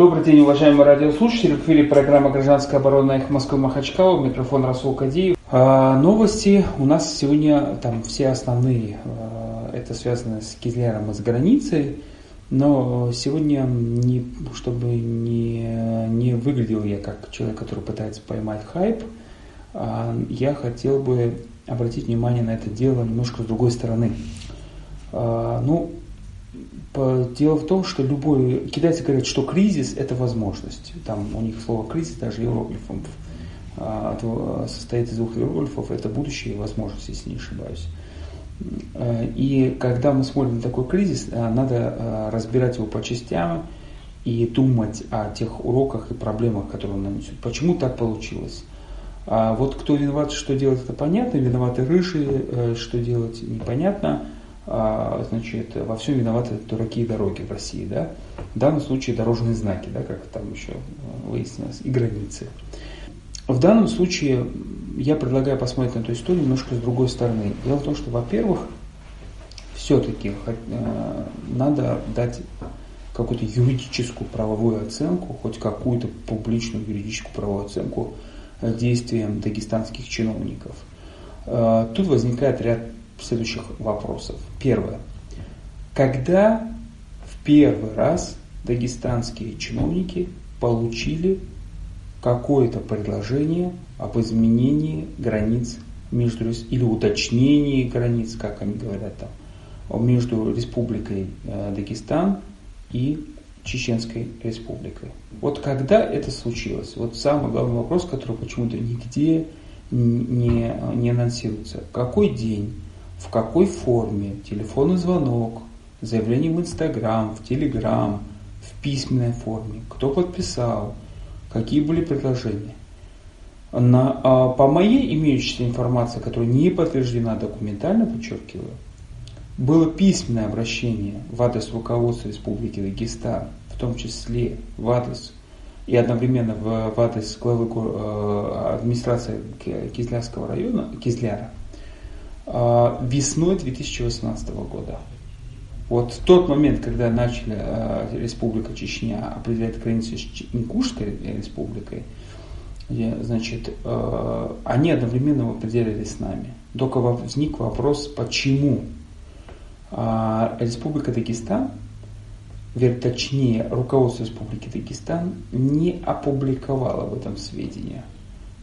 Добрый день, уважаемые радиослушатели. В эфире программа «Гражданская оборона» их Москвы Махачкала. Микрофон Расул Кадиев. А, новости у нас сегодня там все основные. А, это связано с Кизляром с границей. Но сегодня, не, чтобы не, не выглядел я как человек, который пытается поймать хайп, а, я хотел бы обратить внимание на это дело немножко с другой стороны. Ну, Дело в том, что любой... Китайцы говорят, что кризис – это возможность. Там у них слово «кризис» даже иероглифом а, состоит из двух иероглифов. Это будущее и возможность, если не ошибаюсь. Э, и когда мы смотрим на такой кризис, э, надо э, разбирать его по частям и думать о тех уроках и проблемах, которые он нанесет. Почему так получилось? А вот кто виноват, что делать, это понятно. Виноваты рыжие, что делать, непонятно. А, значит, во всем виноваты дураки и дороги в России, да? В данном случае дорожные знаки, да, как там еще выяснилось, и границы. В данном случае я предлагаю посмотреть на эту историю немножко с другой стороны. Дело в том, что, во-первых, все-таки э, надо дать какую-то юридическую правовую оценку, хоть какую-то публичную юридическую правовую оценку действиям дагестанских чиновников. Э, тут возникает ряд следующих вопросов. Первое. Когда в первый раз дагестанские чиновники получили какое-то предложение об изменении границ между или уточнении границ, как они говорят там, между Республикой э, Дагестан и Чеченской Республикой. Вот когда это случилось? Вот самый главный вопрос, который почему-то нигде не, не анонсируется. Какой день? В какой форме, телефонный звонок, заявление в Инстаграм, в Телеграм, в письменной форме, кто подписал, какие были предложения. На, а, по моей имеющейся информации, которая не подтверждена документально, подчеркиваю, было письменное обращение в адрес руководства Республики Дагестан, в том числе в адрес и одновременно в, в адрес главы э, администрации Кизлярского района, Кизляра, весной 2018 года. Вот тот момент, когда начали а, Республика Чечня определять границу с Ингушской республикой, значит, а, они одновременно определяли с нами. Только возник вопрос, почему Республика Дагестан, вернее, точнее, руководство Республики Дагестан не опубликовало в этом сведения.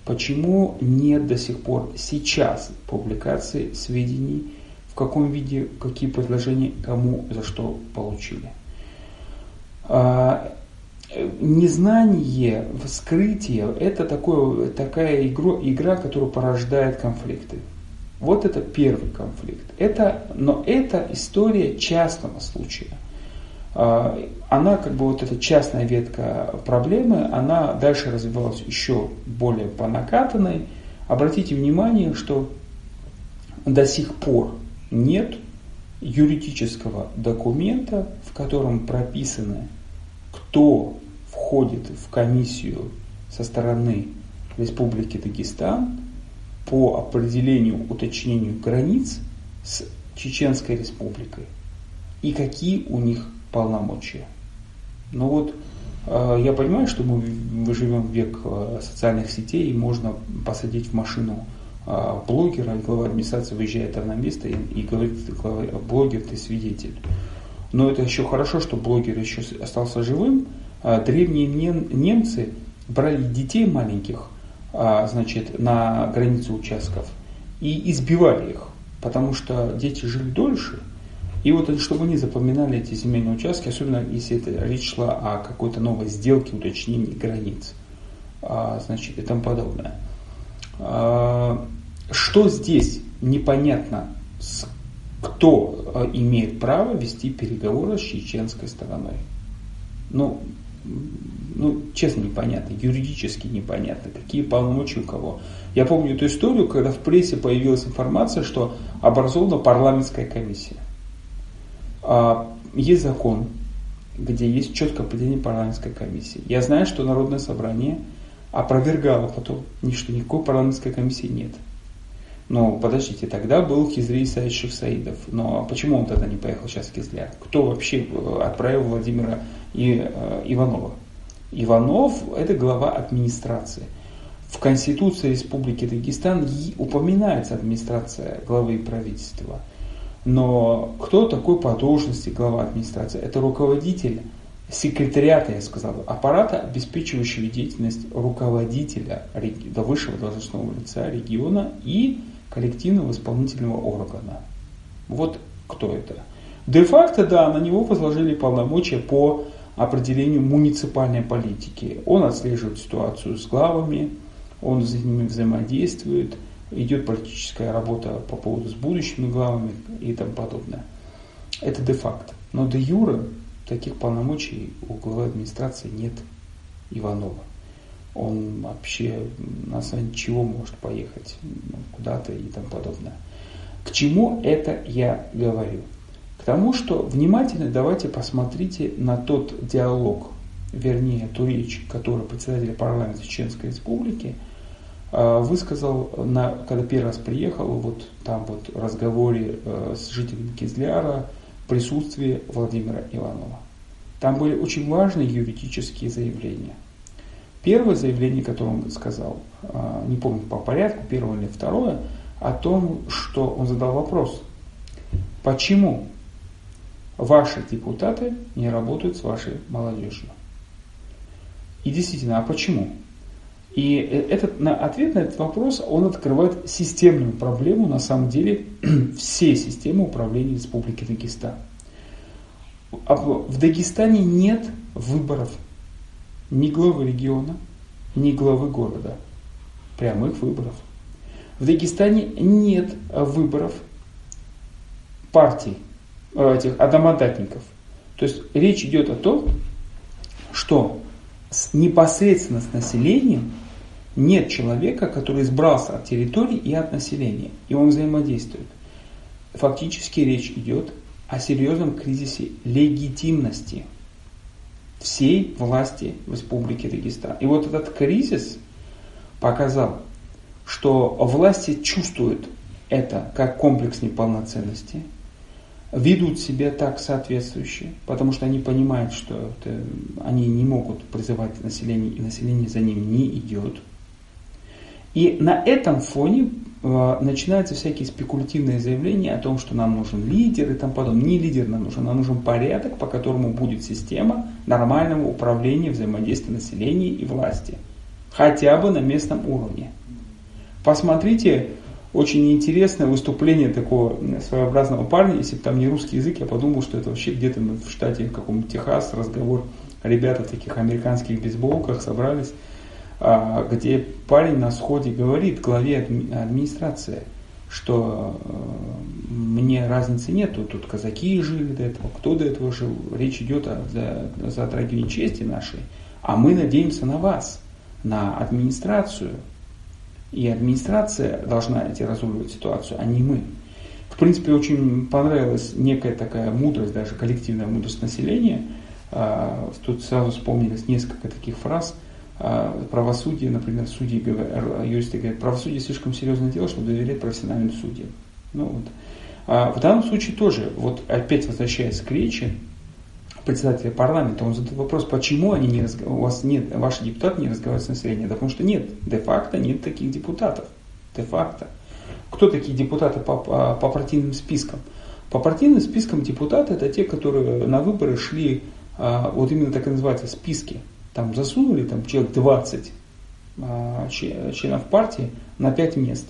Почему нет до сих пор сейчас публикации сведений, в каком виде, какие предложения, кому, за что получили? А, незнание, вскрытие – это такое, такая игра, игра, которая порождает конфликты. Вот это первый конфликт. Это, но это история частного случая. А, она, как бы вот эта частная ветка проблемы, она дальше развивалась еще более по накатанной. Обратите внимание, что до сих пор нет юридического документа, в котором прописано, кто входит в комиссию со стороны Республики Дагестан по определению, уточнению границ с Чеченской Республикой и какие у них полномочия. Но вот э, я понимаю, что мы, мы живем в век э, социальных сетей, и можно посадить в машину э, блогера, и глава администрации выезжает на место и, и говорит, блогер, ты свидетель. Но это еще хорошо, что блогер еще остался живым. Древние немцы брали детей маленьких значит, на границе участков и избивали их, потому что дети жили дольше – и вот чтобы они запоминали эти земельные участки, особенно если это речь шла о какой-то новой сделке, уточнении границ, а, значит, и тому подобное. А, что здесь непонятно, кто а, имеет право вести переговоры с чеченской стороной? Ну, ну, честно, непонятно, юридически непонятно, какие полномочия у кого. Я помню эту историю, когда в прессе появилась информация, что образована парламентская комиссия. А, есть закон, где есть четкое определение парламентской комиссии. Я знаю, что Народное собрание опровергало потом, что никакой парламентской комиссии нет. Но подождите, тогда был Хизри Исаевич Саидов. Но почему он тогда не поехал сейчас в Кизляр? Кто вообще э, отправил Владимира и, э, Иванова? Иванов – это глава администрации. В Конституции Республики Дагестан упоминается администрация главы правительства. Но кто такой по должности глава администрации? Это руководитель секретариата, я сказал, аппарата, обеспечивающего деятельность руководителя до высшего должностного лица региона и коллективного исполнительного органа. Вот кто это. Де-факто, да, на него возложили полномочия по определению муниципальной политики. Он отслеживает ситуацию с главами, он с ними взаимодействует, идет политическая работа по поводу с будущими главами и тому подобное. Это де-факто. Но де-юре таких полномочий у главы администрации нет Иванова. Он вообще на основании чего может поехать ну, куда-то и тому подобное. К чему это я говорю? К тому, что внимательно давайте посмотрите на тот диалог, вернее, ту речь, которую председатель парламента Чеченской Республики высказал, на, когда первый раз приехал, вот там вот разговоре э, с жителями Кизляра, присутствии Владимира Иванова. Там были очень важные юридические заявления. Первое заявление, которое он сказал, а, не помню по порядку, первое или второе, о том, что он задал вопрос, почему ваши депутаты не работают с вашей молодежью. И действительно, а почему? И этот, на ответ на этот вопрос он открывает системную проблему, на самом деле, всей системы управления Республики Дагестан. А в Дагестане нет выборов ни главы региона, ни главы города. Прямых выборов. В Дагестане нет выборов партий, э, этих одномандатников. То есть речь идет о том, что непосредственно с населением нет человека, который избрался от территории и от населения, и он взаимодействует. Фактически речь идет о серьезном кризисе легитимности всей власти в Республике Дагестан. И вот этот кризис показал, что власти чувствуют это как комплекс неполноценности, ведут себя так соответствующе, потому что они понимают, что это, они не могут призывать население, и население за ним не идет. И на этом фоне э, начинаются всякие спекулятивные заявления о том, что нам нужен лидер и тому подобное. Не лидер нам нужен, нам нужен порядок, по которому будет система нормального управления взаимодействия населения и власти. Хотя бы на местном уровне. Посмотрите, очень интересное выступление такого своеобразного парня. Если бы там не русский язык, я подумал, что это вообще где-то в штате каком-то Техас разговор. Ребята в таких американских бейсболках собрались, где парень на сходе говорит главе администрации, что э, мне разницы нету, тут казаки жили до этого, кто до этого жил, речь идет о затрагивании чести нашей, а мы надеемся на вас, на администрацию, и администрация должна эти разруливать ситуацию, а не мы. В принципе, очень понравилась некая такая мудрость, даже коллективная мудрость населения. А, тут сразу вспомнилось несколько таких фраз. А, правосудие, например, судьи, юристы говорят, правосудие слишком серьезное дело, чтобы доверять профессиональным судьям. Ну, вот. А в данном случае тоже, вот опять возвращаясь к речи, председателя парламента, он задает вопрос, почему они не разг... у вас нет, ваши депутаты не разговаривают с населением, да потому что нет, де-факто нет таких депутатов, де-факто. Кто такие депутаты по, по, партийным спискам? По партийным спискам депутаты это те, которые на выборы шли, а, вот именно так и называются списки. Там засунули там, человек 20 а, членов партии на 5 мест.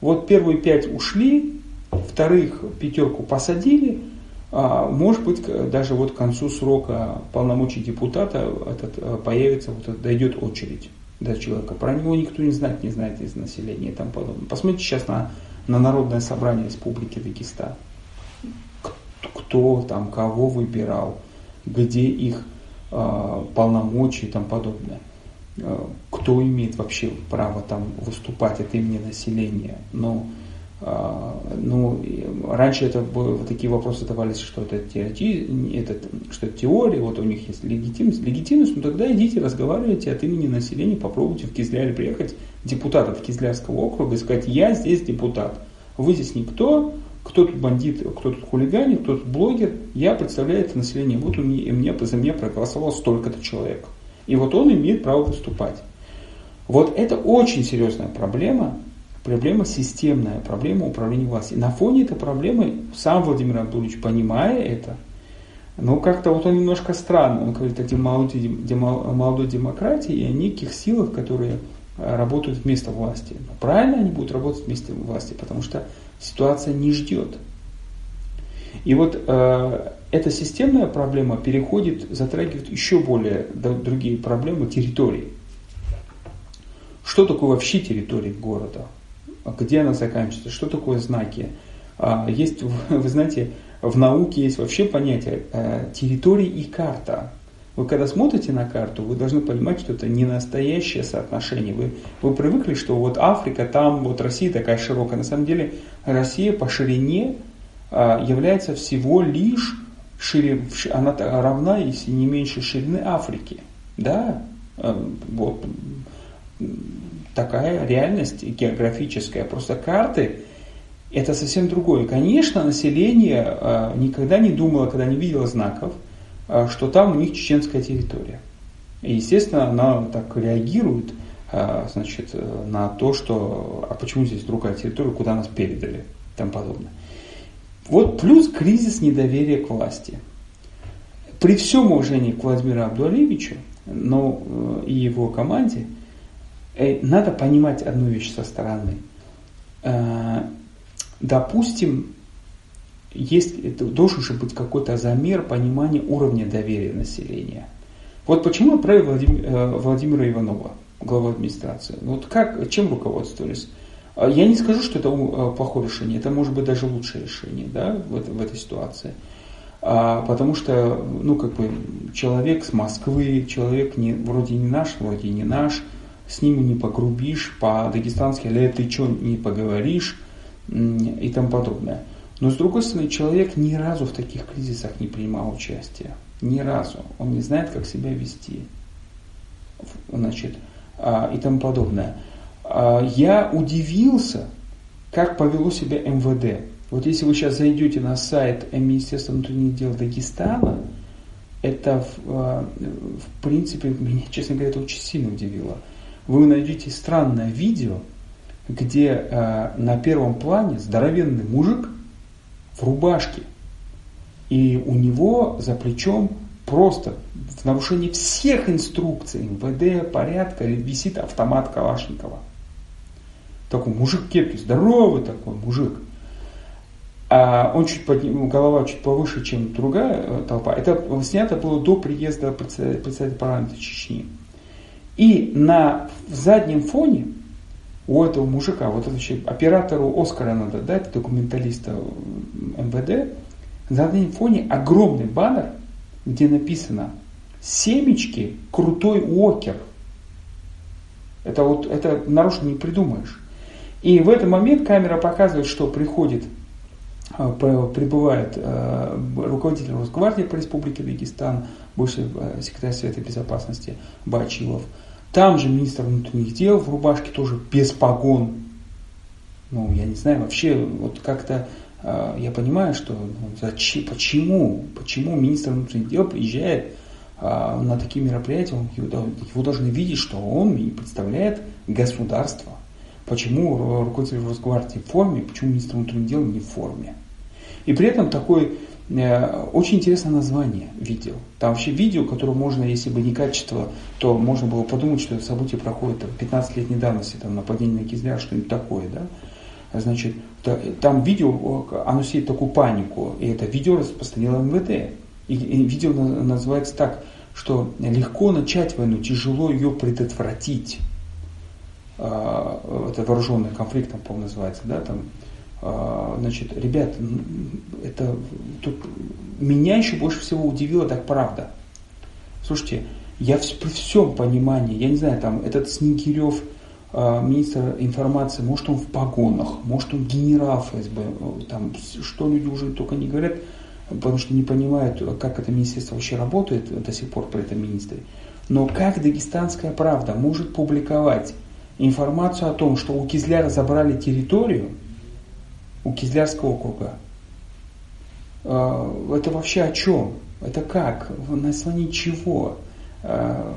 Вот первые 5 ушли, вторых пятерку посадили, а, может быть, даже вот к концу срока полномочий депутата этот, э, появится, вот дойдет очередь до человека. Про него никто не знает, не знает из населения и тому подобное. Посмотрите сейчас на, на Народное собрание Республики Дагестан. Кто там, кого выбирал, где их э, полномочия и тому подобное. Э, кто имеет вообще право там выступать от имени населения. Но а, ну, раньше это было, такие вопросы давались, что это, теории, это, что это теория, вот у них есть легитимность. Легитимность, ну тогда идите, разговаривайте от имени населения, попробуйте в Кизляре приехать депутатов Кизлярского округа и сказать, я здесь депутат, вы здесь никто, кто тут бандит, кто тут хулиганит, кто тут блогер, я представляю это население, вот у меня, мне, за меня проголосовало столько-то человек. И вот он имеет право выступать. Вот это очень серьезная проблема, проблема системная, проблема управления властью. На фоне этой проблемы сам Владимир Абдулович, понимая это, ну как-то вот он немножко странно, он говорит о молодой, молодой демократии и о неких силах, которые работают вместо власти. Правильно они будут работать вместе власти, потому что ситуация не ждет. И вот э, эта системная проблема переходит, затрагивает еще более другие проблемы территории. Что такое вообще территория города? Где она заканчивается? Что такое знаки? А, есть, вы знаете, в науке есть вообще понятие э, территории и карта. Вы когда смотрите на карту, вы должны понимать, что это не настоящее соотношение. Вы, вы привыкли, что вот Африка, там вот Россия такая широкая. На самом деле Россия по ширине а, является всего лишь шире, она равна, если не меньше ширины Африки. Да, э, вот такая реальность географическая. Просто карты это совсем другое. Конечно, население э, никогда не думало, когда не видело знаков, что там у них чеченская территория. И, естественно, она так реагирует значит, на то, что а почему здесь другая территория, куда нас передали и тому подобное. Вот плюс кризис недоверия к власти. При всем уважении к Владимиру Абдуалевичу но, э, и его команде, э, надо понимать одну вещь со стороны. Э, допустим, есть, должен же быть какой-то замер понимания уровня доверия населения. Вот почему отправил Владимир, Владимира Иванова, глава администрации. Вот как, чем руководствовались? А я не скажу, что это э, плохое решение, это может быть даже лучшее решение да, в, в этой ситуации. А, потому что, ну, как бы, человек с Москвы, человек не, вроде не наш, вроде не наш, с ними не погрубишь, по-дагестански, или ты что не поговоришь и тому подобное. Но с другой стороны, человек ни разу в таких кризисах не принимал участие. Ни разу. Он не знает, как себя вести. Значит, а, и тому подобное. А, я удивился, как повело себя МВД. Вот если вы сейчас зайдете на сайт Министерства внутренних дел Дагестана, это в, а, в принципе меня, честно говоря, это очень сильно удивило. Вы найдете странное видео, где на первом плане здоровенный мужик в рубашке, и у него за плечом просто в нарушении всех инструкций МВД, порядка, висит автомат Калашникова такой мужик кепки, здоровый такой мужик. А он чуть под, голова чуть повыше, чем другая э, толпа. Это снято было до приезда председателя парламента Чечни. И на заднем фоне у этого мужика, вот это оператору Оскара надо дать, документалиста МВД, на заднем фоне огромный баннер, где написано «Семечки, крутой окер». Это вот, это нарочно не придумаешь. И в этот момент камера показывает, что приходит, а, прибывает а, руководитель Росгвардии по Республике Дагестан, бывший а, секретарь Совета Безопасности Бачилов. Там же министр внутренних дел в рубашке тоже без погон. Ну, я не знаю, вообще, вот как-то я понимаю, что ну, зачем, почему, почему министр внутренних дел приезжает на такие мероприятия, он, его, его должны видеть, что он представляет государство. Почему руководитель Росгвардии в форме, почему министр внутренних дел не в форме. И при этом такое э, очень интересное название видео. Там вообще видео, которое можно, если бы не качество, то можно было подумать, что это событие проходит там, 15-летней давности, там, нападение на Кизляр, что-нибудь такое, да. Значит, там видео, оно сеет такую панику, и это видео распространило МВД. И, и видео называется так, что легко начать войну, тяжело ее предотвратить. А, это вооруженный конфликт, там, по-моему, называется, да, там, значит, ребят, это тут меня еще больше всего удивило так правда. Слушайте, я при всем понимании, я не знаю, там этот Снегирев, а, министр информации, может он в погонах, может он генерал ФСБ, там, что люди уже только не говорят, потому что не понимают, как это министерство вообще работает до сих пор при этом министре. Но как дагестанская правда может публиковать информацию о том, что у Кизляра забрали территорию, у Кизлярского округа, а, это вообще о чем? Это как? На основании чего? А,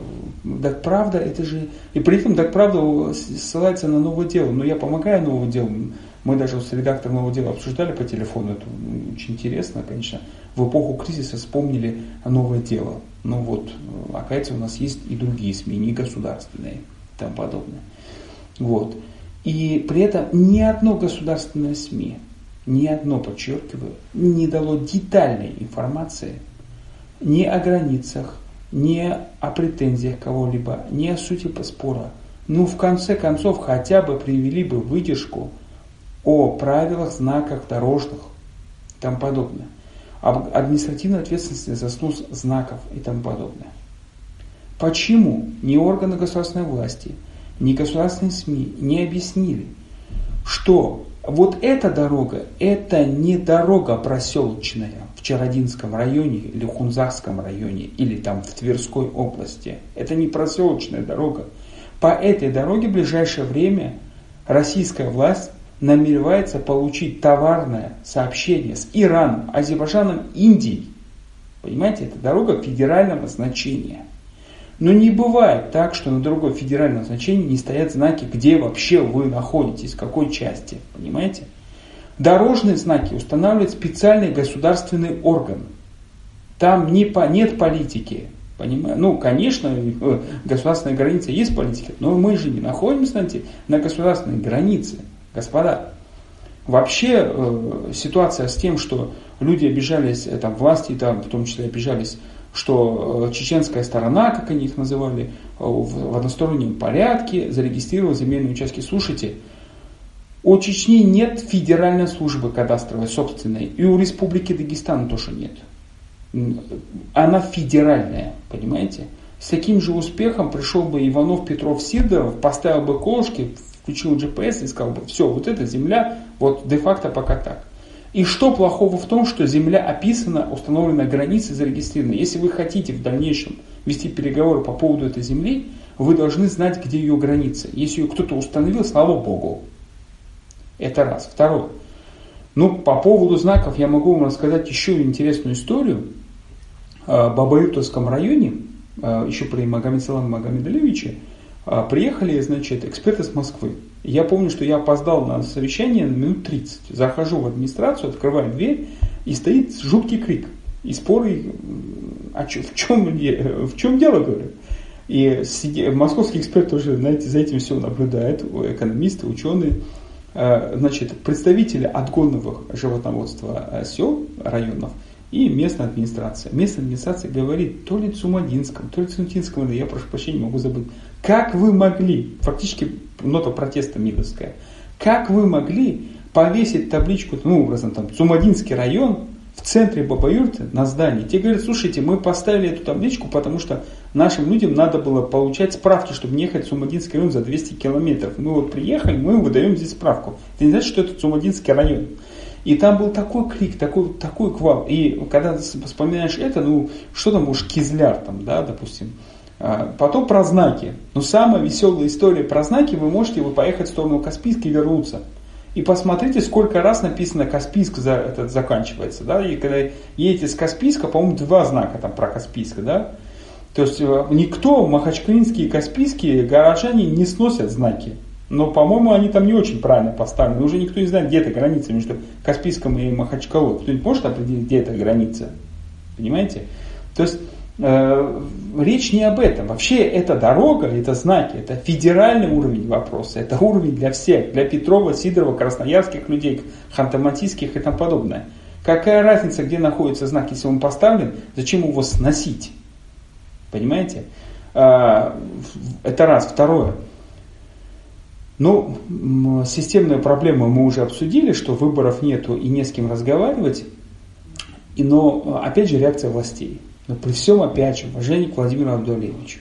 так правда, это же... И при этом так правда ссылается на новое дело. Но я помогаю новому делу. Мы даже с редактором нового дела обсуждали по телефону. Это очень интересно, конечно. В эпоху кризиса вспомнили новое дело. Ну вот, оказывается, у нас есть и другие СМИ, не государственные и тому подобное. Вот. И при этом ни одно государственное СМИ, ни одно, подчеркиваю, не дало детальной информации ни о границах, ни о претензиях кого-либо, ни о сути спора. Ну, в конце концов, хотя бы привели бы выдержку о правилах, знаках дорожных и тому подобное. Об административной ответственности за снос знаков и тому подобное. Почему ни органы государственной власти, ни государственные СМИ не объяснили, что вот эта дорога, это не дорога проселочная в Чародинском районе или Хунзарском районе или там в Тверской области. Это не проселочная дорога. По этой дороге в ближайшее время российская власть намеревается получить товарное сообщение с Ираном, Азербайджаном, Индией. Понимаете, это дорога федерального значения. Но не бывает так, что на другой федеральном значении не стоят знаки, где вообще вы находитесь, в какой части. Понимаете? Дорожные знаки устанавливает специальный государственный орган. Там не по, нет политики. Понимаю? Ну, конечно, э, государственная граница есть политика, но мы же не находимся знаете, на государственной границе. Господа, вообще э, ситуация с тем, что люди обижались, э, там, власти там, в том числе обижались что э, чеченская сторона, как они их называли, э, в одностороннем порядке зарегистрировала земельные участки. Слушайте, у Чечни нет федеральной службы кадастровой собственной, и у Республики Дагестан тоже нет. Она федеральная, понимаете? С таким же успехом пришел бы Иванов, Петров, Сидоров, поставил бы колышки, включил GPS и сказал бы, все, вот эта земля, вот де-факто пока так. И что плохого в том, что земля описана, установлена границы, зарегистрирована. Если вы хотите в дальнейшем вести переговоры по поводу этой земли, вы должны знать, где ее границы. Если ее кто-то установил, слава Богу. Это раз. Второе. Ну, по поводу знаков я могу вам рассказать еще интересную историю. А, в Бабаютовском районе, а, еще при Магомед Салам Магомедалевиче, а, приехали, значит, эксперты с Москвы. Я помню, что я опоздал на совещание на минут 30. Захожу в администрацию, открываю дверь, и стоит жуткий крик. И споры, а чё, в, чем, в чем дело, говорю. И московский эксперт тоже знаете, за этим все наблюдает, экономисты, ученые. А, значит, представители отгонного животноводства а, сел, районов – и местная администрация. Местная администрация говорит то ли Цумадинском, то ли Цунтинском, я прошу прощения, могу забыть. Как вы могли, фактически нота протеста мидовская, как вы могли повесить табличку, ну, образом, там, Цумадинский район в центре Бабаюрты на здании. Те говорят, слушайте, мы поставили эту табличку, потому что нашим людям надо было получать справки, чтобы не ехать в Цумадинский район за 200 километров. Мы вот приехали, мы выдаем здесь справку. Это не значит, что это Цумадинский район. И там был такой крик, такой, такой квал. И когда вспоминаешь это, ну, что там уж кизляр там, да, допустим. А, потом про знаки. Но самая веселая история про знаки, вы можете вы поехать в сторону Каспийска и вернуться. И посмотрите, сколько раз написано Каспийск за, этот заканчивается. Да? И когда едете с Каспийска, по-моему, два знака там про Каспийск. Да? То есть э, никто, махачкалинские и каспийские горожане не сносят знаки. Но, по-моему, они там не очень правильно поставлены. Уже никто не знает, где эта граница между Каспийском и Махачкалой. Кто-нибудь может определить, где эта граница? Понимаете? То есть речь не об этом. Вообще это дорога, это знаки, это федеральный уровень вопроса. Это уровень для всех, для Петрова, Сидорова, красноярских людей, хантамансийских и тому подобное. Какая разница, где находится знак, если он поставлен, зачем его сносить? Понимаете? Э, это раз. Второе. Ну, системную проблему мы уже обсудили, что выборов нету и не с кем разговаривать. И, но, опять же, реакция властей. Но при всем, опять же, уважении к Владимиру Абдулевичу.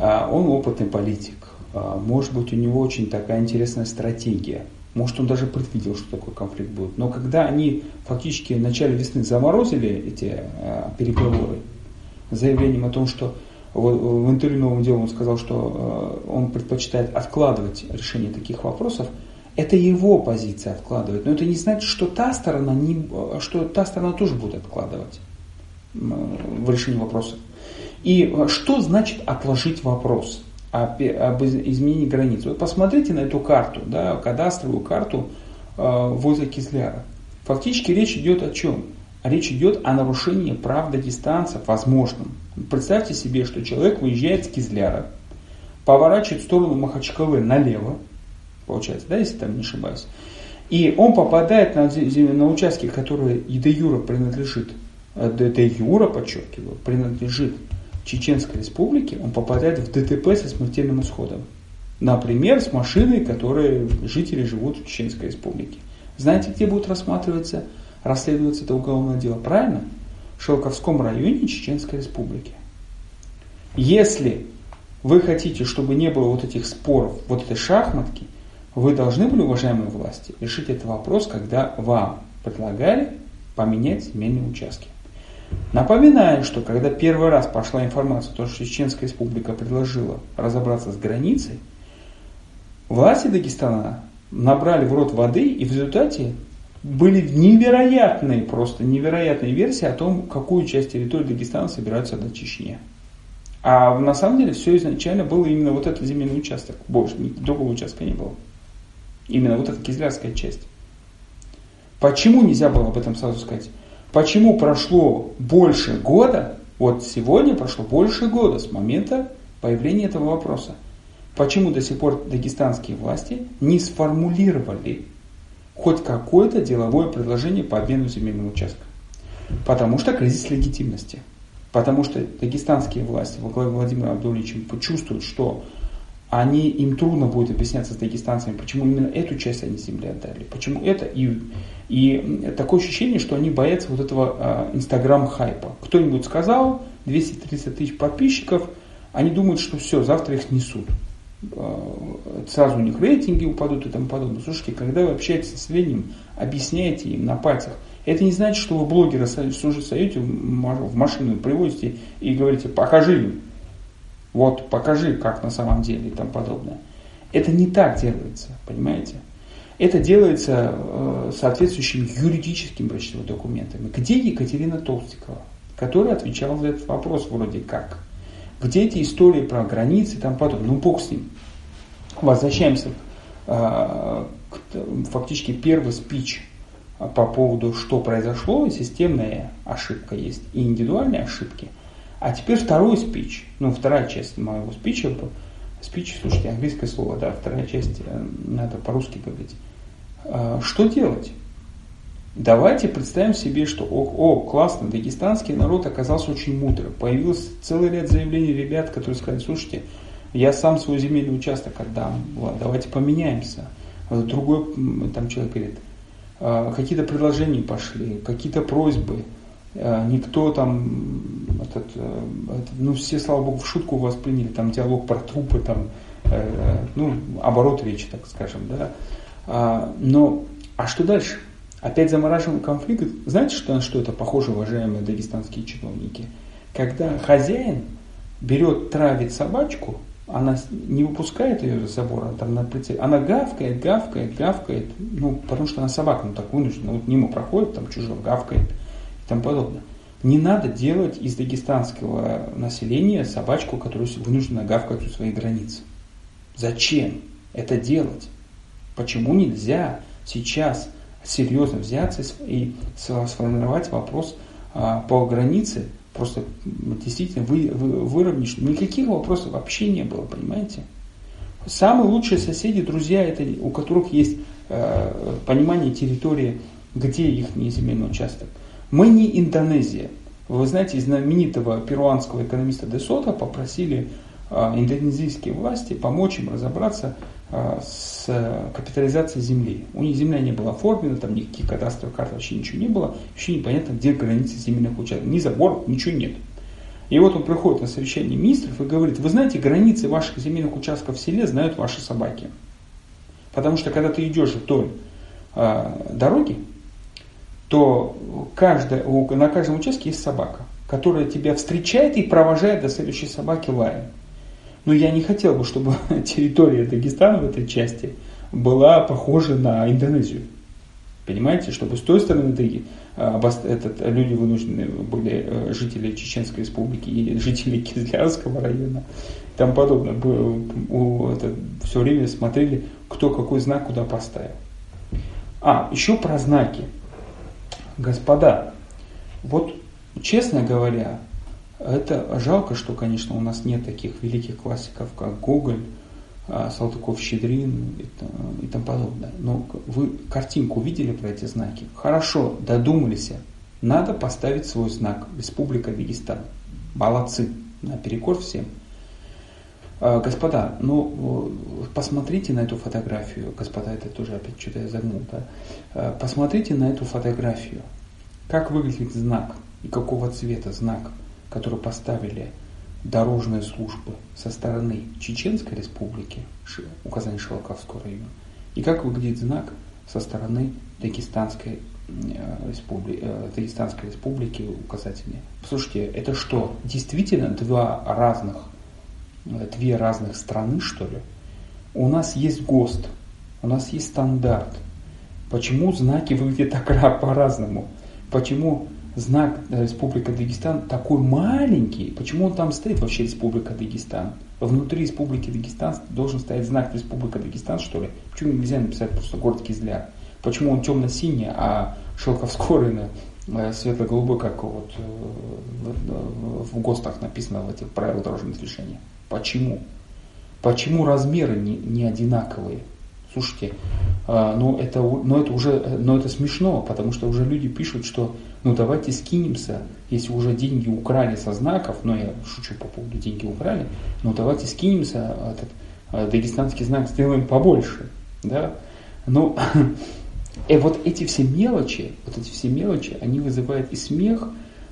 А, он опытный политик. А, может быть, у него очень такая интересная стратегия. Может, он даже предвидел, что такой конфликт будет. Но когда они фактически в начале весны заморозили эти а, переговоры, заявлением о том, что в интервью новому делу он сказал, что э, он предпочитает откладывать решение таких вопросов. Это его позиция откладывать. Но это не значит, что та сторона, не, что та сторона тоже будет откладывать в решении вопросов. И что значит отложить вопрос об, изменении границ? Вот посмотрите на эту карту, да, кадастровую карту э, возле Кизляра. Фактически речь идет о чем? Речь идет о нарушении прав дагестанцев возможным. Представьте себе, что человек выезжает с Кизляра, поворачивает в сторону Махачкалы налево, получается, да, если там не ошибаюсь, и он попадает на, на участки, которые и юра принадлежит, де, де юра, подчеркиваю, принадлежит Чеченской Республике, он попадает в ДТП со смертельным исходом. Например, с машиной, которые жители живут в Чеченской Республике. Знаете, где будет рассматриваться, расследоваться это уголовное дело? Правильно? В Шелковском районе Чеченской Республики. Если вы хотите, чтобы не было вот этих споров, вот этой шахматки, вы должны были, уважаемые власти, решить этот вопрос, когда вам предлагали поменять земельные участки. Напоминаю, что когда первый раз пошла информация, то, что Чеченская республика предложила разобраться с границей, власти Дагестана набрали в рот воды и в результате были невероятные, просто невероятные версии о том, какую часть территории Дагестана собираются отдать Чечне. А на самом деле все изначально было именно вот этот земельный участок. Больше другого участка не было. Именно вот эта кизлярская часть. Почему нельзя было об этом сразу сказать? Почему прошло больше года, вот сегодня прошло больше года с момента появления этого вопроса. Почему до сих пор дагестанские власти не сформулировали хоть какое-то деловое предложение по обмену земельного участка? Потому что кризис легитимности. Потому что дагестанские власти во главе Владимира Абдуловича почувствуют, что они, им трудно будет объясняться с дагестанцами, почему именно эту часть они земли отдали, почему это и, и такое ощущение, что они боятся вот этого а, инстаграм-хайпа. Кто-нибудь сказал, 230 тысяч подписчиков, они думают, что все, завтра их снесут. А, сразу у них рейтинги упадут и тому подобное. Слушайте, когда вы общаетесь с населением, объясняете им на пальцах, это не значит, что вы блогера создаете в машину, приводите и говорите, покажи им, вот покажи, как на самом деле и тому подобное. Это не так делается, понимаете? Это делается э, соответствующими юридическими прочтовыми документами. Где Екатерина Толстикова, которая отвечала за этот вопрос вроде как? Где эти истории про границы и тому подобное? Ну, бог с ним. Возвращаемся э, к фактически первый спич по поводу, что произошло, системная ошибка есть и индивидуальные ошибки – а теперь второй спич, ну, вторая часть моего спича, спич, слушайте, английское слово, да, вторая часть, э, надо по-русски говорить. А, что делать? Давайте представим себе, что о, о, классно, дагестанский народ оказался очень мудрым. Появился целый ряд заявлений ребят, которые сказали, слушайте, я сам свой земельный участок отдам, ладно, давайте поменяемся. Другой там человек говорит, «А, какие-то предложения пошли, какие-то просьбы, Э, никто там, этот, э, этот, ну все, слава богу, в шутку восприняли, там диалог про трупы, там, э, ну, оборот речи, так скажем, да. А, но, а что дальше? Опять замораживаем конфликт. Знаете, что, на что это похоже, уважаемые дагестанские чиновники? Когда хозяин берет, травит собачку, она не выпускает ее за забор, она там на прицеле, она гавкает, гавкает, гавкает, ну, потому что она собака, ну, так вынуждена, вот мимо проходит, там чужой гавкает, и тому подобное. Не надо делать из дагестанского населения собачку, которую вынуждена гавкать у своих границ. Зачем это делать? Почему нельзя сейчас серьезно взяться и сформировать вопрос а, по границе, просто действительно вы, вы, выровнять, никаких вопросов вообще не было, понимаете? Самые лучшие соседи, друзья, это у которых есть э, понимание территории, где их земельный участок. Мы не Индонезия. Вы знаете, знаменитого перуанского экономиста Десота попросили а, индонезийские власти помочь им разобраться а, с капитализацией земли. У них земля не была оформлена, там никаких кадастровых карт вообще ничего не было, вообще непонятно, где границы земельных участков. Ни заборов, ничего нет. И вот он приходит на совещание министров и говорит, вы знаете, границы ваших земельных участков в селе знают ваши собаки. Потому что когда ты идешь вдоль э, дороги, то каждая, на каждом участке есть собака, которая тебя встречает и провожает до следующей собаки лаем. Но я не хотел бы, чтобы территория Дагестана в этой части была похожа на Индонезию. Понимаете, чтобы с той стороны Дыги этот, люди вынуждены были, жители Чеченской республики и жители Кизлярского района и тому подобное, это, все время смотрели, кто какой знак куда поставил. А, еще про знаки. Господа, вот честно говоря, это жалко, что, конечно, у нас нет таких великих классиков, как Гоголь, а, Салтыков-Щедрин и, и тому подобное. Но вы картинку видели про эти знаки? Хорошо, додумались. Надо поставить свой знак Республика Дагестан. Молодцы. Наперекор всем. А, господа, ну посмотрите на эту фотографию. Господа, это тоже опять что-то я загнул, да? А, посмотрите на эту фотографию. Как выглядит знак и какого цвета знак – которые поставили дорожные службы со стороны Чеченской республики, указание Шелковского района, и как выглядит знак со стороны Дагестанской э, республики, э, Дагестанской республики указательные. Слушайте, это что, действительно два разных, э, две разных страны, что ли? У нас есть ГОСТ, у нас есть стандарт. Почему знаки выглядят так по-разному? Почему знак э, Республика Дагестан такой маленький, почему он там стоит вообще Республика Дагестан? Внутри Республики Дагестан должен стоять знак Республика Дагестан, что ли? Почему нельзя написать просто город Кизляр? Почему он темно-синий, а Шелковскорый э, светло-голубой, как вот э, в ГОСТах написано в этих правилах дорожного движения? Почему? Почему размеры не, не одинаковые? Слушайте, ну это, ну это уже ну это смешно, потому что уже люди пишут, что ну давайте скинемся, если уже деньги украли со знаков, но я шучу по поводу деньги украли, ну давайте скинемся, этот э, дагестанский знак сделаем побольше, да, ну, и э, вот эти все мелочи, вот эти все мелочи, они вызывают и смех,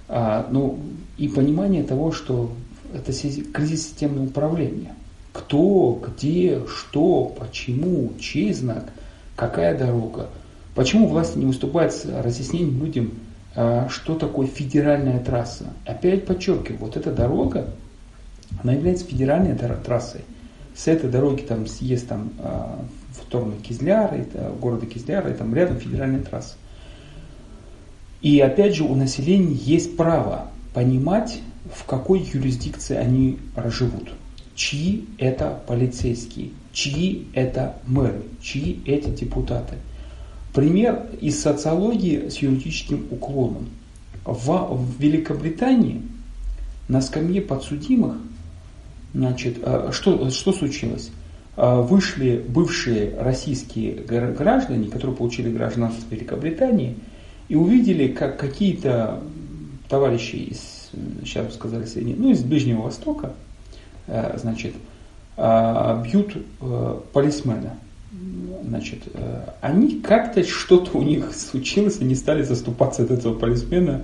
а, ну, и понимание того, что это кризис системного управления. Кто, где, что, почему, чей знак, какая дорога. Почему власти не выступают с разъяснением людям, а, что такое федеральная трасса. Опять подчеркиваю, вот эта дорога, она является федеральной трассой. С этой дороги там съезд там, а, в сторону Кизляра, это, города Кизляра, и там рядом федеральная трасса. И опять же у населения есть право понимать, в какой юрисдикции они живут. Чьи это полицейские, чьи это мэры, чьи эти депутаты – Пример из социологии с юридическим уклоном. В, Великобритании на скамье подсудимых, значит, а, что, что случилось? А, вышли бывшие российские граждане, которые получили гражданство Великобритании, и увидели, как какие-то товарищи из, сейчас сказали, ну, из Ближнего Востока, а, значит, бьют полисмена значит, э, они как-то что-то у них случилось, они стали заступаться от этого полисмена,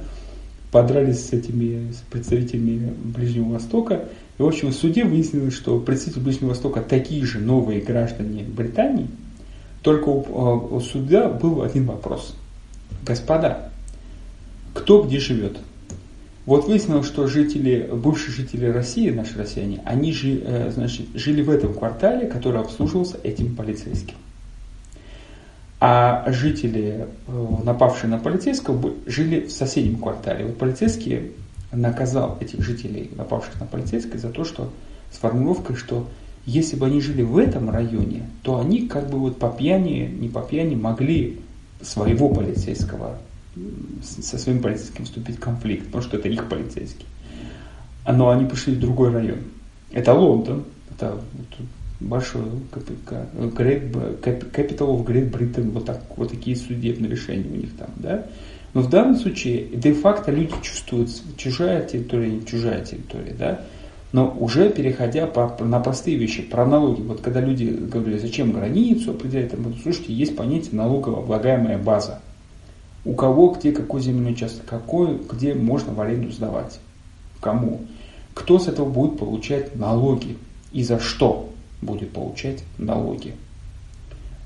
подрались с этими с представителями Ближнего Востока. И, в общем, в суде выяснилось, что представители Ближнего Востока такие же новые граждане Британии, только у, э, у суда был один вопрос. Господа, кто где живет? Вот выяснилось, что жители, бывшие жители России, наши россияне, они жи, э, значит, жили в этом квартале, который обслуживался этим полицейским. А жители, э, напавшие на полицейского, жили в соседнем квартале. Вот полицейский наказал этих жителей, напавших на полицейского, за то, что с формулировкой, что если бы они жили в этом районе, то они как бы вот по пьяни, не по пьяни могли своего полицейского, со своим полицейским вступить в конфликт, потому что это их полицейский. Но они пошли в другой район. Это Лондон, это большой Capital of Great Britain, вот, так, вот такие судебные решения у них там, да. Но в данном случае де-факто люди чувствуют чужая территория, не чужая территория, да. Но уже переходя по, на простые вещи, про налоги, вот когда люди говорили, зачем границу определять, там, слушайте, есть понятие налогооблагаемая база. У кого, где, какой земельный участок, какой, где можно в аренду сдавать, кому. Кто с этого будет получать налоги и за что будет получать налоги.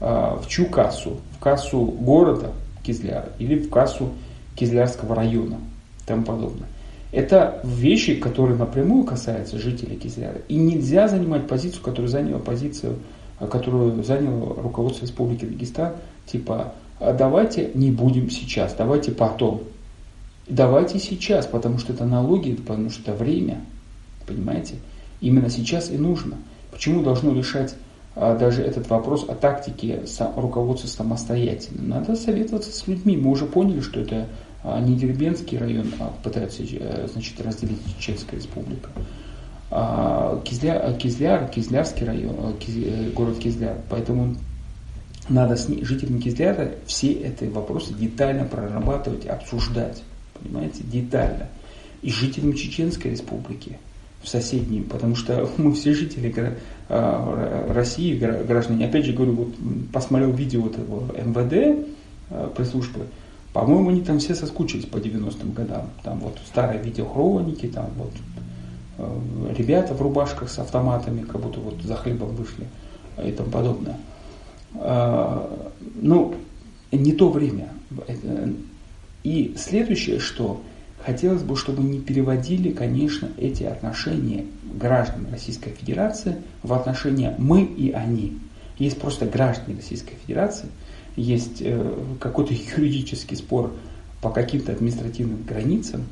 А, в чью кассу? В кассу города Кизляра или в кассу Кизлярского района и тому подобное. Это вещи, которые напрямую касаются жителей Кизляра. И нельзя занимать позицию, которую заняла позицию, которую заняло руководство Республики Дагестан, типа давайте не будем сейчас, давайте потом. Давайте сейчас, потому что это налоги, потому что это время. Понимаете? Именно сейчас и нужно. Почему должно решать а, даже этот вопрос о тактике руководства самостоятельно? Надо советоваться с людьми. Мы уже поняли, что это а, не Дербенский район а пытаются э, значит, разделить Чеченская республика. А Кизляр, Кизляр, Кизлярский район, э, Киз, э, город Кизляр. Поэтому надо с жителями Кизляра все эти вопросы детально прорабатывать, обсуждать. Понимаете, детально. И жителям Чеченской республики в соседней, потому что мы все жители а, России, граждане, опять же говорю, вот посмотрел видео этого МВД, а, пресс-службы, по-моему, они там все соскучились по 90-м годам. Там вот старые видеохроники, там вот э, ребята в рубашках с автоматами, как будто вот за хлебом вышли и тому подобное. А, ну, не то время. И следующее, что Хотелось бы, чтобы не переводили, конечно, эти отношения граждан Российской Федерации в отношения мы и они. Есть просто граждане Российской Федерации, есть э, какой-то юридический спор по каким-то административным границам,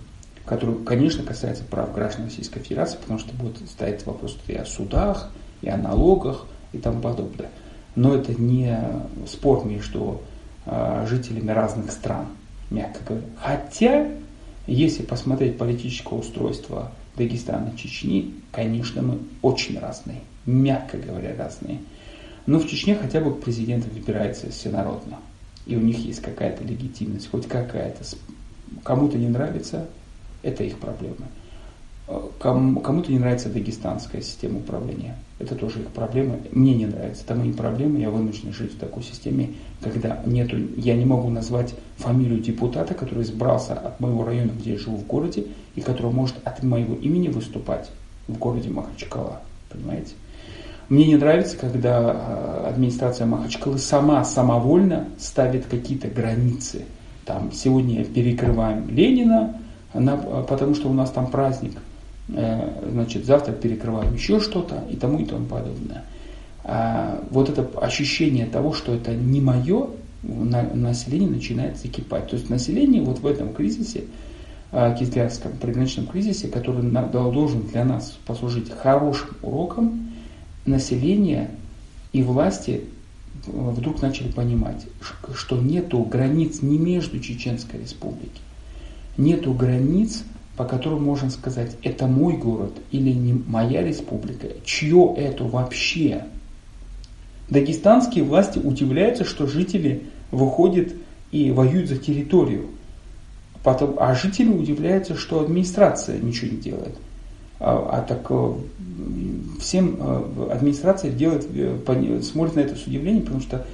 который, конечно, касается прав граждан Российской Федерации, потому что будет стоять вопрос и о судах, и о налогах, и тому подобное. Но это не спор между э, жителями разных стран, мягко говоря. Хотя если посмотреть политическое устройство Дагестана, Чечни, конечно, мы очень разные, мягко говоря, разные. Но в Чечне хотя бы президент выбирается всенародно. И у них есть какая-то легитимность, хоть какая-то. Кому-то не нравится, это их проблемы. Кому-то не нравится дагестанская система управления. Это тоже их проблема. Мне не нравится. Это мои проблемы. Я вынужден жить в такой системе, когда нету, я не могу назвать фамилию депутата, который избрался от моего района, где я живу в городе, и который может от моего имени выступать в городе Махачкала. Понимаете? Мне не нравится, когда а, администрация Махачкалы сама самовольно ставит какие-то границы. Там сегодня перекрываем Ленина, потому что у нас там праздник – Э, значит, завтра перекрываем еще что-то и тому и тому подобное. А вот это ощущение того, что это не мое, население начинает закипать. То есть население вот в этом кризисе, а, кизлярском приграничном кризисе, который должен для нас послужить хорошим уроком, население и власти вдруг начали понимать, что нету границ не между Чеченской республикой, нету границ по которым можно сказать, это мой город или не моя республика, чье это вообще? Дагестанские власти удивляются, что жители выходят и воюют за территорию. Потом, а жители удивляются, что администрация ничего не делает. А, а так э, всем э, администрация делает, э, смотрит на это с удивлением, потому что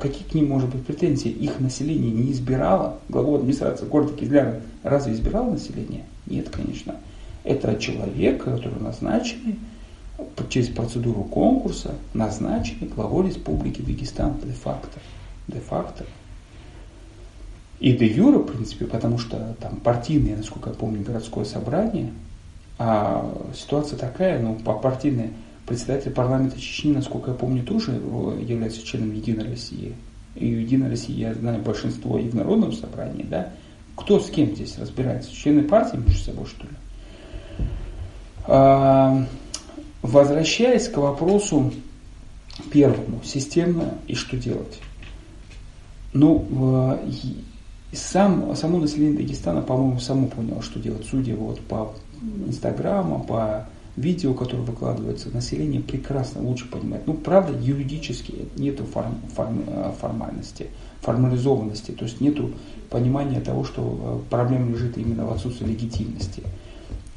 какие к ним может быть претензии? Их население не избирало, главу администрации города Кизляра разве избирало население? Нет, конечно. Это человек, который назначенный через процедуру конкурса, назначенный главой Республики Дагестан де-факто. Де-факто. И де юра, в принципе, потому что там партийное, насколько я помню, городское собрание, а ситуация такая, ну, по партийной председатель парламента Чечни, насколько я помню, тоже является членом Единой России. И Единой России, я знаю, большинство и в Народном собрании, да, кто с кем здесь разбирается? Члены партии между собой, что ли? А, возвращаясь к вопросу первому, системно и что делать? Ну, сам, само население Дагестана, по-моему, само поняло, что делать. Судя вот по Инстаграму, по видео, которые выкладываются, население прекрасно лучше понимает. Ну, правда, юридически нету форм, форм, формальности, формализованности, то есть нету понимания того, что э, проблема лежит именно в отсутствии легитимности.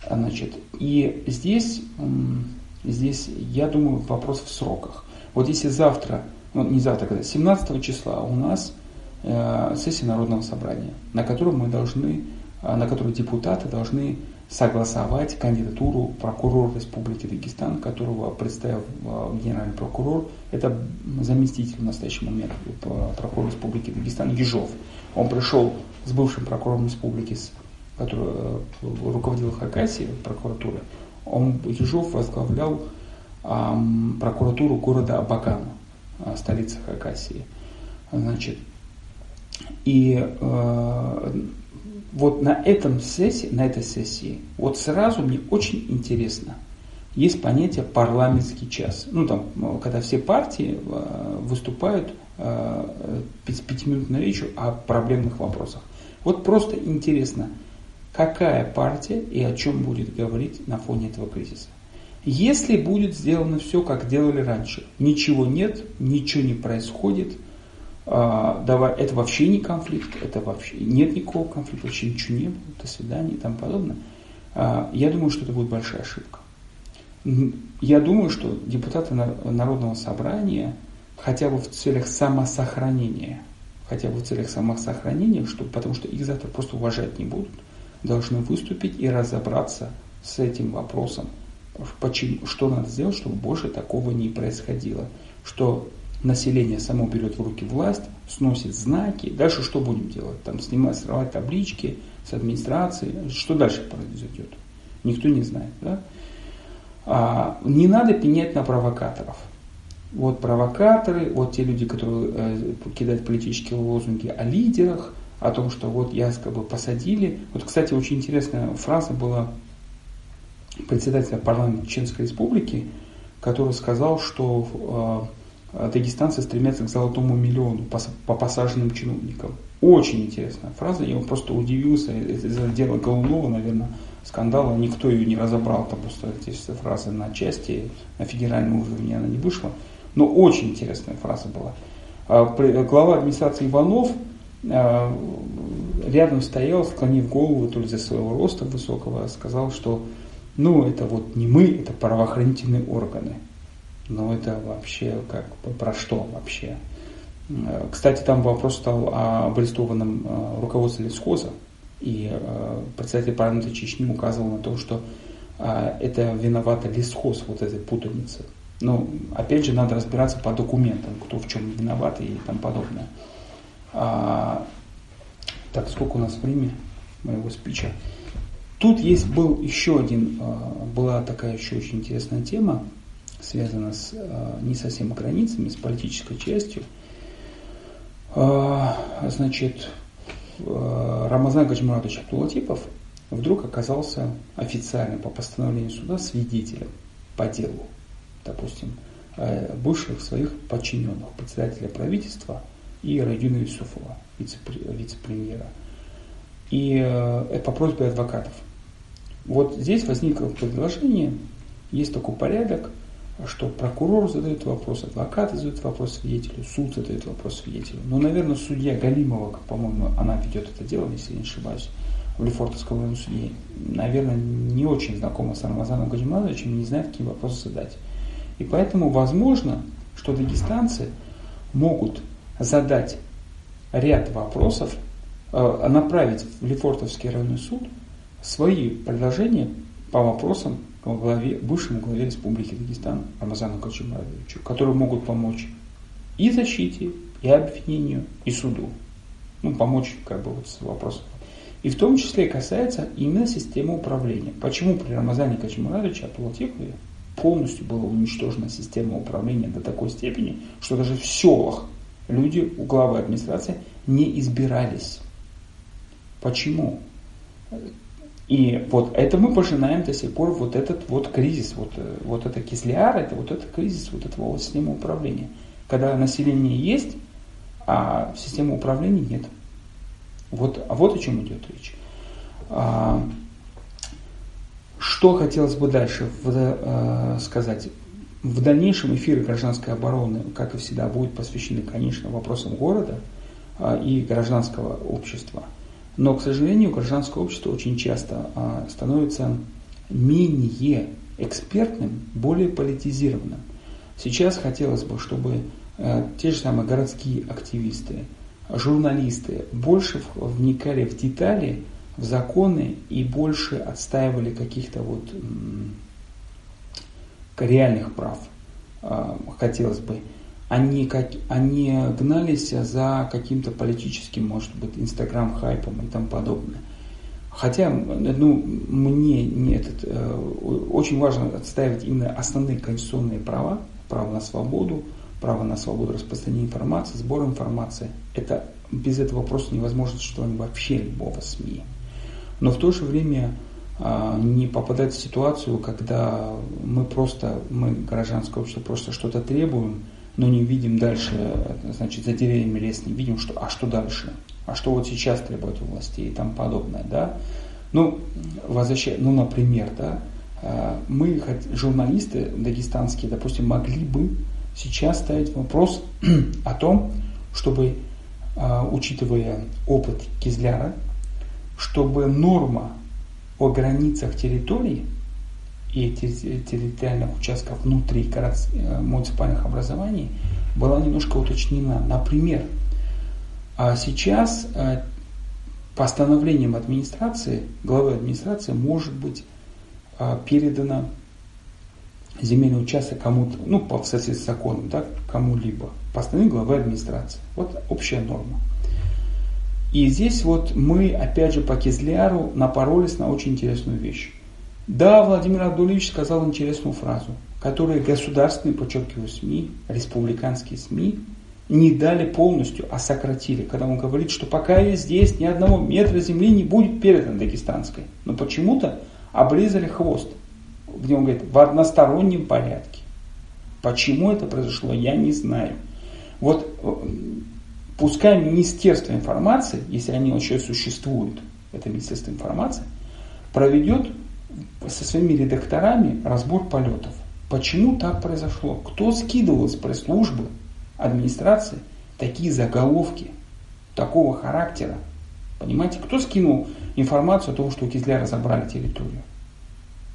Значит, и здесь, здесь, я думаю, вопрос в сроках. Вот если завтра, ну не завтра, когда 17 числа у нас э, сессия Народного собрания, на которой мы должны, э, на которой депутаты должны согласовать кандидатуру прокурора Республики Дагестан, которого представил э, генеральный прокурор. Это заместитель в настоящий момент прокурора Республики Дагестан Ежов. Он пришел с бывшим прокурором республики, который э, руководил Хакасией, прокуратуры. Он, Ежов, возглавлял прокуратуру города Абакан, э, столицы Хакасии. Значит, И э, вот на этом сессии, на этой сессии, вот сразу мне очень интересно, есть понятие парламентский час. Ну там, когда все партии э, выступают э, пятиминутной речью о проблемных вопросах. Вот просто интересно, какая партия и о чем будет говорить на фоне этого кризиса. Если будет сделано все, как делали раньше, ничего нет, ничего не происходит, давай, это вообще не конфликт, это вообще нет никакого конфликта, вообще ничего не было, до свидания и тому подобное. А, я думаю, что это будет большая ошибка. Я думаю, что депутаты Народного собрания хотя бы в целях самосохранения, хотя бы в целях самосохранения, что, потому что их завтра просто уважать не будут, должны выступить и разобраться с этим вопросом, почему, что надо сделать, чтобы больше такого не происходило, что население само берет в руки власть, сносит знаки, дальше что будем делать? Там снимать, срывать таблички с администрации, что дальше произойдет? Никто не знает, да? А, не надо пенять на провокаторов. Вот провокаторы, вот те люди, которые э, кидают политические лозунги о лидерах, о том, что вот якобы посадили. Вот, кстати, очень интересная фраза была председателя парламента Чеченской республики, который сказал, что э, дагестанцы стремятся к золотому миллиону по, по посаженным чиновникам. Очень интересная фраза, я просто удивился, из-за дела Голунова, наверное, скандала, никто ее не разобрал, там просто эти фразы на части, на федеральном уровне она не вышла, но очень интересная фраза была. А, глава администрации Иванов а, рядом стоял, склонив голову то ли за своего роста высокого, сказал, что ну это вот не мы, это правоохранительные органы. Но это вообще как про что вообще? А, кстати, там вопрос стал об арестованном руководстве лесхоза. И председатель парламента Чечни указывал на то, что это виновата лесхоз вот этой путаницы. Но опять же надо разбираться по документам, кто в чем виноват и тому подобное. А, так, сколько у нас времени моего спича? Тут есть был еще один, была такая еще очень интересная тема, связанная с а, не совсем границами, с политической частью. А, значит, Рамазан Гаджимуратович Абдулатипов вдруг оказался официально по постановлению суда свидетелем по делу, допустим, бывших своих подчиненных, председателя правительства – и Райдюна Юсуфова, вице-премьера. И э, по просьбе адвокатов. Вот здесь возникло предложение, есть такой порядок, что прокурор задает вопрос, адвокаты задают вопрос свидетелю, суд задает вопрос свидетелю. Но, наверное, судья Галимова, по-моему, она ведет это дело, если я не ошибаюсь, в Лефортовском районе суде, наверное, не очень знакома с Рамазаном Гаджимановичем и не знает, какие вопросы задать. И поэтому возможно, что дагестанцы могут задать ряд вопросов, э, направить в Лефортовский районный суд свои предложения по вопросам главе, бывшему главе Республики Дагестан Рамазану Качимаровичу, которые могут помочь и защите, и обвинению, и суду. Ну, помочь как бы вот с вопросом. И в том числе касается именно системы управления. Почему при Рамазане Качимаровиче Абдулатипове полностью была уничтожена система управления до такой степени, что даже в селах люди у главы администрации не избирались. Почему? И вот это мы пожинаем до сих пор вот этот вот кризис, вот, вот это кизляр, это вот этот кризис вот этого вот системы управления. Когда население есть, а системы управления нет. Вот, а вот о чем идет речь. А, что хотелось бы дальше в, а, сказать? В дальнейшем эфиры гражданской обороны, как и всегда, будут посвящены, конечно, вопросам города а, и гражданского общества. Но, к сожалению, гражданское общество очень часто а, становится менее экспертным, более политизированным. Сейчас хотелось бы, чтобы э, те же самые городские активисты, журналисты больше вникали в детали, в законы и больше отстаивали каких-то вот реальных прав, а, хотелось бы, они, как, они гнались за каким-то политическим, может быть, инстаграм-хайпом и тому подобное. Хотя, ну, мне не этот, э, очень важно отстаивать именно основные конституционные права, право на свободу, право на свободу распространения информации, сбор информации. Это без этого просто невозможно существование вообще любого СМИ. Но в то же время а, не попадать в ситуацию, когда мы просто, мы, гражданское общество, просто что-то требуем, но не видим дальше, значит, за деревьями лес, не видим, что, а что дальше, а что вот сейчас требуют у властей и тому подобное, да. Ну, возвращая, ну, например, да, а, мы, журналисты дагестанские, допустим, могли бы сейчас ставить вопрос о том, чтобы, а, учитывая опыт Кизляра, чтобы норма о границах территории и территориальных участков внутри э, муниципальных образований была немножко уточнена. Например, а сейчас э, постановлением администрации, главы администрации может быть э, передано земельный участок кому-то, ну, по соответствии с законом, да, кому-либо. Постановление главы администрации. Вот общая норма. И здесь вот мы, опять же, по Кизляру напоролись на очень интересную вещь. Да, Владимир Абдулевич сказал интересную фразу, которую государственные, подчеркиваю, СМИ, республиканские СМИ не дали полностью, а сократили, когда он говорит, что пока я здесь, ни одного метра земли не будет передано дагестанской. Но почему-то обрезали хвост, где он говорит, в одностороннем порядке. Почему это произошло, я не знаю. Вот э, пускай Министерство информации, если они вообще существуют, это Министерство информации, проведет со своими редакторами разбор полетов. Почему так произошло? Кто скидывал с пресс-службы администрации такие заголовки такого характера? Понимаете, кто скинул информацию о том, что у Кизля разобрали территорию?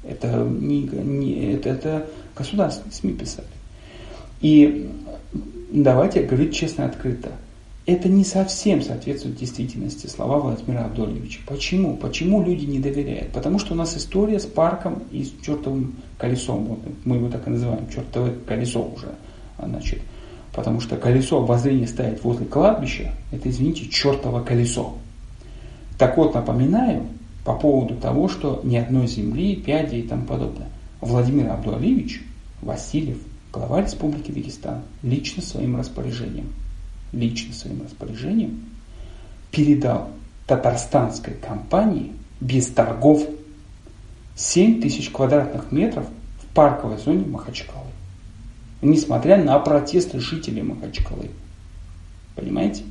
Это, не, не, это, это государственные СМИ писали. И давайте говорить честно и открыто – это не совсем соответствует действительности слова Владимира Абдольевича. Почему? Почему люди не доверяют? Потому что у нас история с парком и с чертовым колесом. Вот мы его так и называем, чертовое колесо уже. Значит, потому что колесо обозрения ставить возле кладбища, это, извините, чертово колесо. Так вот, напоминаю по поводу того, что ни одной земли, пяди и тому подобное. Владимир Абдуалевич Васильев, глава Республики Дагестан, лично своим распоряжением – лично своим распоряжением передал татарстанской компании без торгов 7 тысяч квадратных метров в парковой зоне Махачкалы. Несмотря на протесты жителей Махачкалы. Понимаете?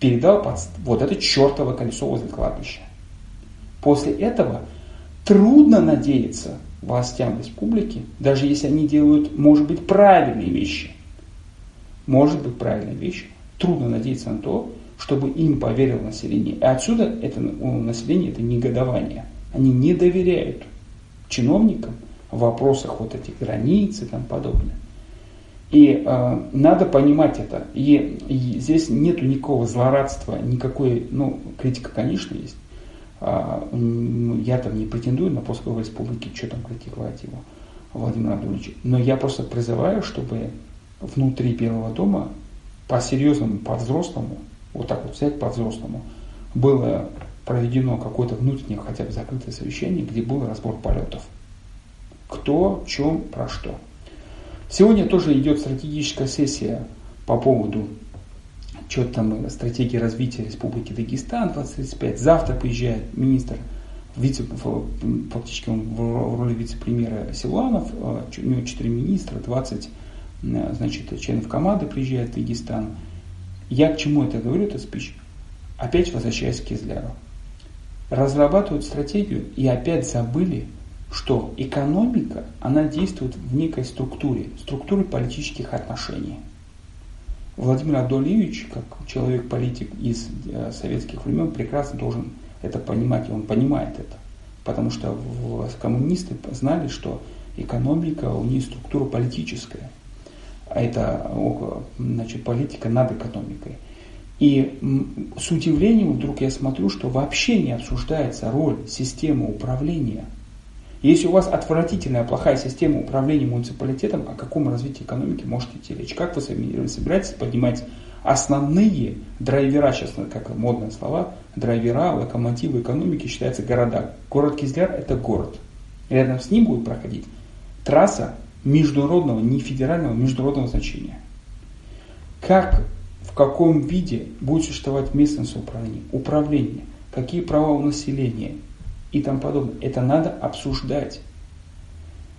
Передал под вот это чертово колесо возле кладбища. После этого трудно надеяться властям республики, даже если они делают, может быть, правильные вещи. Может быть, правильные вещи трудно надеяться на то, чтобы им поверило население. И отсюда это, у населения это негодование. Они не доверяют чиновникам в вопросах вот этих границ и тому подобное. И э, надо понимать это. И, и здесь нету никакого злорадства, никакой, ну, критика, конечно, есть. А, я там не претендую на пост главы республики, что там критиковать его, Владимира Абдуловича. Но я просто призываю, чтобы внутри Белого дома по-серьезному, по-взрослому, вот так вот взять по-взрослому, было проведено какое-то внутреннее, хотя бы закрытое совещание, где был разбор полетов. Кто, чем, про что. Сегодня тоже идет стратегическая сессия по поводу что там стратегии развития Республики Дагестан 2035. Завтра приезжает министр, вице, фактически он в роли вице-премьера Силуанов, э, у него 4 министра, 20 Э, значит, членов команды приезжает в Дагестан. Я к чему это говорю, этот спич? Опять возвращаясь к Кизляру. Разрабатывают стратегию и опять забыли, что экономика, она действует в некой структуре, структуре политических отношений. Владимир Адольевич, как человек-политик из э, советских времен, прекрасно должен это понимать, и он понимает это. Потому что коммунисты знали, что экономика у нее структура политическая а это значит, политика над экономикой. И с удивлением вдруг я смотрю, что вообще не обсуждается роль системы управления. Если у вас отвратительная, плохая система управления муниципалитетом, о каком развитии экономики может идти речь? Как вы собираетесь поднимать основные драйвера, сейчас как модные слова, драйвера, локомотивы экономики считаются города. Город Кизляр – это город. Рядом с ним будет проходить трасса международного, не федерального, международного значения. как, в каком виде будет существовать местное самоуправление, управление, какие права у населения и тому подобное. Это надо обсуждать.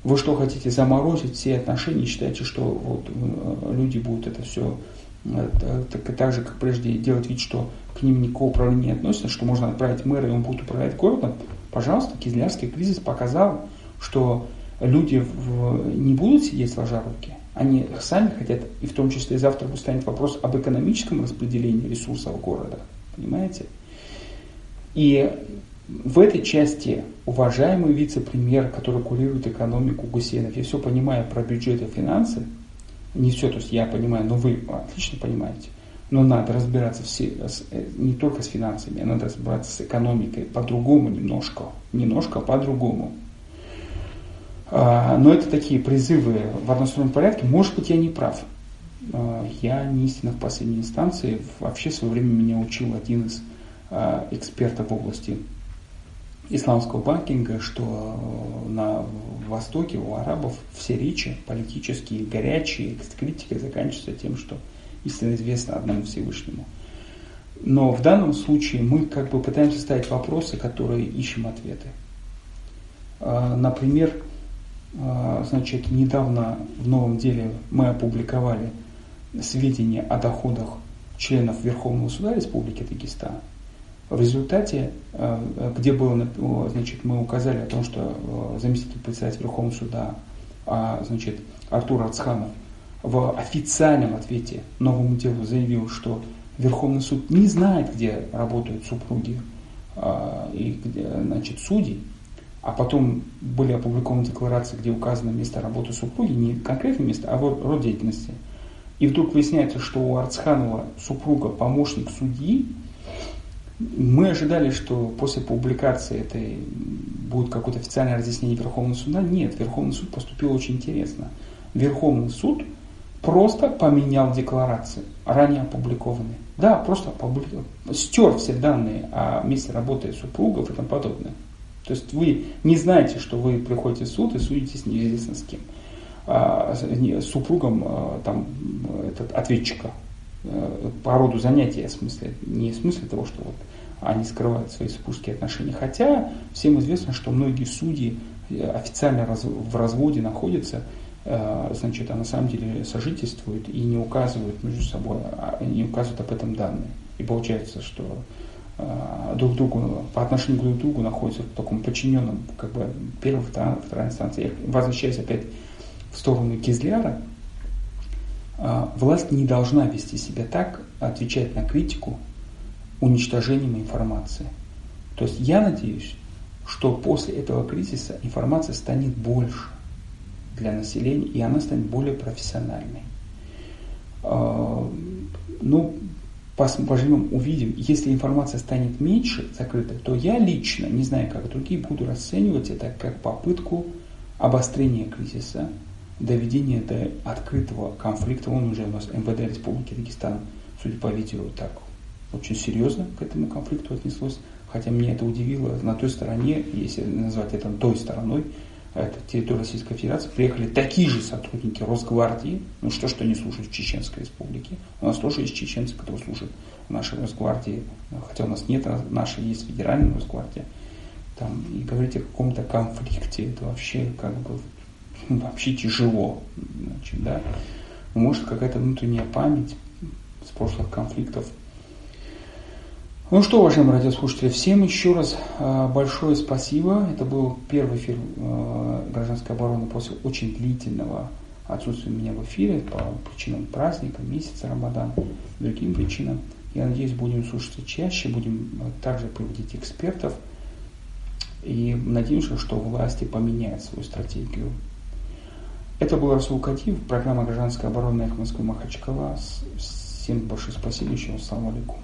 Вы что хотите заморозить все отношения, считаете, что вот э, люди будут это все э, так, так же, как прежде, делать вид, что к ним никакого управления не относится, что можно отправить мэра, и он будет управлять городом? Пожалуйста, Кизлярский кризис показал, что люди в, не будут сидеть сложа руки, они сами хотят, и в том числе завтра станет вопрос об экономическом распределении ресурсов города. Понимаете? И в этой части уважаемый вице-премьер, который курирует экономику Гусейнов, я все понимаю про бюджет и финансы, не все, то есть я понимаю, но вы отлично понимаете, но надо разбираться все, э, не только с финансами, а надо разбираться с экономикой по-другому немножко, немножко по-другому. А, но это такие призывы в одностороннем порядке. Может быть, я не прав. А, я не истинно в последней инстанции. Вообще в свое время меня учил один из а, экспертов в области исламского банкинга, что на Востоке у арабов все речи политические, горячие, с критикой заканчиваются тем, что истинно известно одному Всевышнему. Но в данном случае мы как бы пытаемся ставить вопросы, которые ищем ответы. Например, значит, недавно в новом деле мы опубликовали сведения о доходах членов Верховного суда Республики Дагестан – в результате, э, где было, значит, мы указали о том, что э, заместитель председателя Верховного суда, а, значит, Артур Ацханов в официальном ответе новому делу заявил, что Верховный суд не знает, где работают супруги а, и значит, судьи, а потом были опубликованы декларации, где указано место работы супруги, не конкретное место, а род деятельности. И вдруг выясняется, что у Арцханова супруга помощник судьи, мы ожидали, что после публикации этой будет какое-то официальное разъяснение Верховного суда. Нет, Верховный суд поступил очень интересно. Верховный суд просто поменял декларации, ранее опубликованные. Да, просто опубликовал, стер все данные о месте работы супругов и тому подобное. То есть вы не знаете, что вы приходите в суд и судитесь неизвестно с кем. А, с супругом а, там, этот, ответчика э, по роду занятия, в смысле, не в смысле того, что вот они скрывают свои супружеские отношения. Хотя всем известно, что многие судьи э, официально в разводе находятся, э, значит, а на самом деле сожительствуют и не указывают между собой, а не указывают об этом данные. И получается, что друг другу, по отношению друг к другу находятся в таком подчиненном, как бы, первой, второй, второй инстанции. Возвращаясь опять в сторону Кизляра, власть не должна вести себя так, отвечать на критику, уничтожением информации. То есть я надеюсь, что после этого кризиса информация станет больше для населения, и она станет более профессиональной. А, ну, поживем, увидим. Если информация станет меньше, закрытой, то я лично, не знаю как другие, буду расценивать это как попытку обострения кризиса, доведения до открытого конфликта. Он уже у нас МВД Республики Дагестан, судя по видео, так очень серьезно к этому конфликту отнеслось, хотя мне это удивило. На той стороне, если назвать это той стороной, это территория Российской Федерации, приехали такие же сотрудники Росгвардии, ну что, что не служат в Чеченской Республике. У нас тоже есть чеченцы, которые служат в нашей Росгвардии, хотя у нас нет, наша есть федеральная Росгвардия. Там, и говорить о каком-то конфликте, это вообще как бы вообще тяжело. Значит, да. Может какая-то внутренняя память с прошлых конфликтов ну что, уважаемые радиослушатели, всем еще раз а, большое спасибо. Это был первый эфир а, гражданской обороны после очень длительного отсутствия меня в эфире по причинам праздника, месяца Рамадан, другим причинам. Я надеюсь, будем слушаться чаще, будем а, также приводить экспертов. И надеемся, что власти поменяют свою стратегию. Это был Расул Кадиев, программа «Гражданская оборона» Москвы Махачкала. Всем большое спасибо, еще ассаламу алейкум.